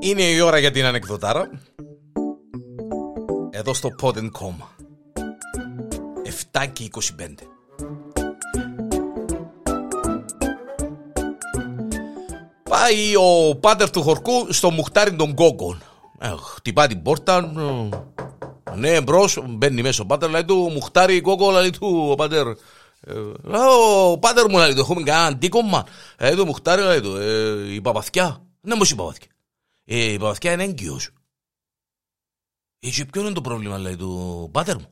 Είναι η ώρα για την ανεκδοτάρα. Εδώ στο Pod.com. 7 και 25. Πάει ο πάτερ του χορκού στο μουχτάρι των κόκκων. Ε, χτυπά την πόρτα. ε, Ναι, μπρος, μπαίνει μέσα ο πάτερ, λέει του μουχτάρι κόκκο, λέει του ο πάτερ. Ε, ο πάτερ μου λέει του, έχουμε κανένα αντίκομμα. Λέει του μουχτάρι, λέει του, ε, η παπαθιά. Ναι, πως η παπαθιά. Ε, η παπαθιά είναι έγκυος. Ε, και ποιο είναι το πρόβλημα, λέει του πάτερ μου,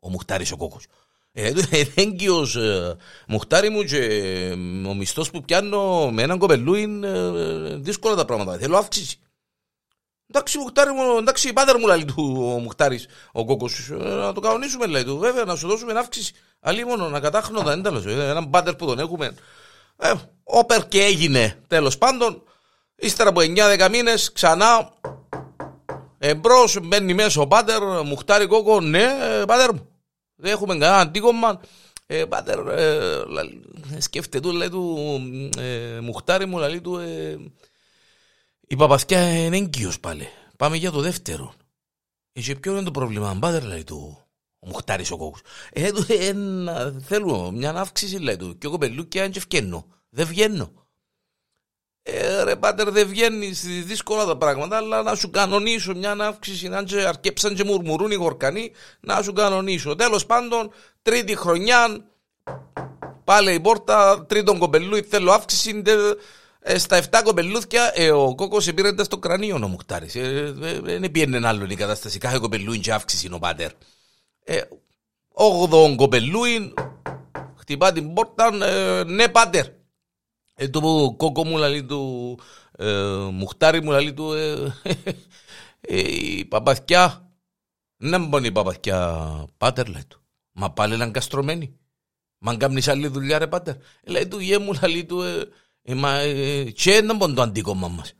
ο μουχτάρις ο κόκκος. Ε, του, ε, έγκυος ε, μουχτάρι μου και ε, ο μισθός που πιάνω με έναν κοπελού είναι ε, δύσκολα τα πράγματα. Θέλω αύξηση. Εντάξει, μουχτάρι μου, εντάξει, πάτερ μου λέει του ο Μουχτάρης, ο κόκκος, ε, να το κανονίσουμε λέει του, βέβαια, να σου δώσουμε αύξηση. Αλλή μόνο, να κατάχνοντα, δεν τέλος, ε, έναν πάτερ που τον έχουμε. Ε, όπερ και έγινε, τέλος πάντων, ύστερα από 9-10 μήνες, ξανά, εμπρός, μπαίνει μέσα ο πάτερ, Μουχτάρι κόκκο, ναι, ε, πάτερ μου, δεν έχουμε κανένα αντίκομμα. Ε, πάτερ, ε, λαλ- σκέφτεται του, λέει του, ε, Μουχτάρι μου, λέει του, ε, η παπαθιά είναι έγκυος πάλι. Πάμε για το δεύτερο. Ε, και ποιο είναι το πρόβλημα, μπάτερ λέει του. Ο Μουχτάρης ο κόκκος. Ε, του, ε, να- θέλω μια αύξηση λέει του. Και ο κοπελούκια είναι και ευκαινώ. Δεν βγαίνω. Ε, ρε πάτερ δεν βγαίνει δύσκολα τα πράγματα αλλά να σου κανονίσω μια αύξηση να και αρκέψαν και μουρμουρούν οι χορκανοί να σου κανονίσω. Τέλος πάντων τρίτη χρονιά πάλι η πόρτα τρίτον κοπελούι θέλω αύξηση ντε- ε, στα 7 κοπελούθια ε, ο κόκκος επήρενται στο κρανίο ο Μουχτάρης. Ε, ε, Δεν πιένε άλλο η κατάσταση. Κάθε κοπελούι και αύξηση είναι ο πάτερ. Ε, όγδοον κοπελούι χτυπά την πόρτα ε, ναι πάτερ. Ε, το κόκκο μου λαλεί του ε, Μουχτάρι μου λαλεί του ε, ε, η παπαθιά να μπουν η παπαθιά πάτερ λέει του. Μα πάλι είναι καστρωμένη. Μα κάνεις άλλη δουλειά ρε πάτερ. Ε, Λέει του γε μου λαλεί του ε, ε, μα ε, και να μπουν το αντίκομμα μας.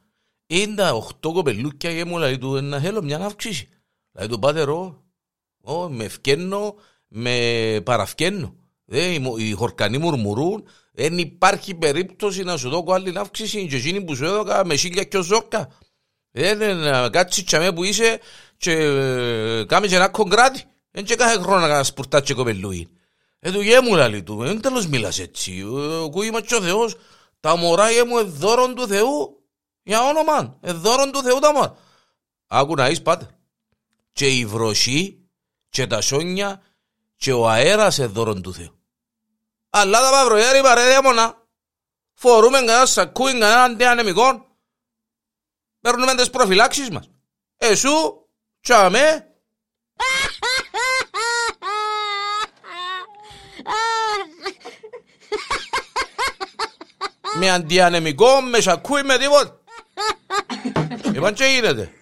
Είναι τα οχτώ κοπελούκια γε μου λαλεί του ε, να θέλω μια αύξηση. Λέει του πάτερ ω, ω, με ευκαινώ, με παραφκαινώ. Ε, οι, μο- οι χορκανοί μουρμουρούν, δεν υπάρχει περίπτωση να σου δώσω άλλη αύξηση και εκείνη που σου έδωκα με σίλια και ο ζόρκα. Δεν είναι να κάτσεις τσαμέ που είσαι και ε, κάμε και ένα κογκράτη. Δεν και κάθε χρόνο να σπουρτά και κοπελούι. Ε, του γέ μου λαλεί του, δεν τέλος μιλάς έτσι. Ε, Ακούγημα και ο Θεός, τα μωρά γέ μου εδώρον του Θεού. Για όνομα, εδώρον του Θεού τα μωρά. Άκου να είσαι πάτε. Και η βροχή και τα σόνια και ο αέρας εδώρον του Θεού. Αλλά τα παυρογέρι παρέ δαίμονα. Φορούμε κανένα σακούι, κανένα αντιανεμικό. Παίρνουμε τις προφυλάξεις μας. Εσού, τσάμε, με αντιανεμικό, με σακούι, με τίποτα. Είπαν και γίνεται;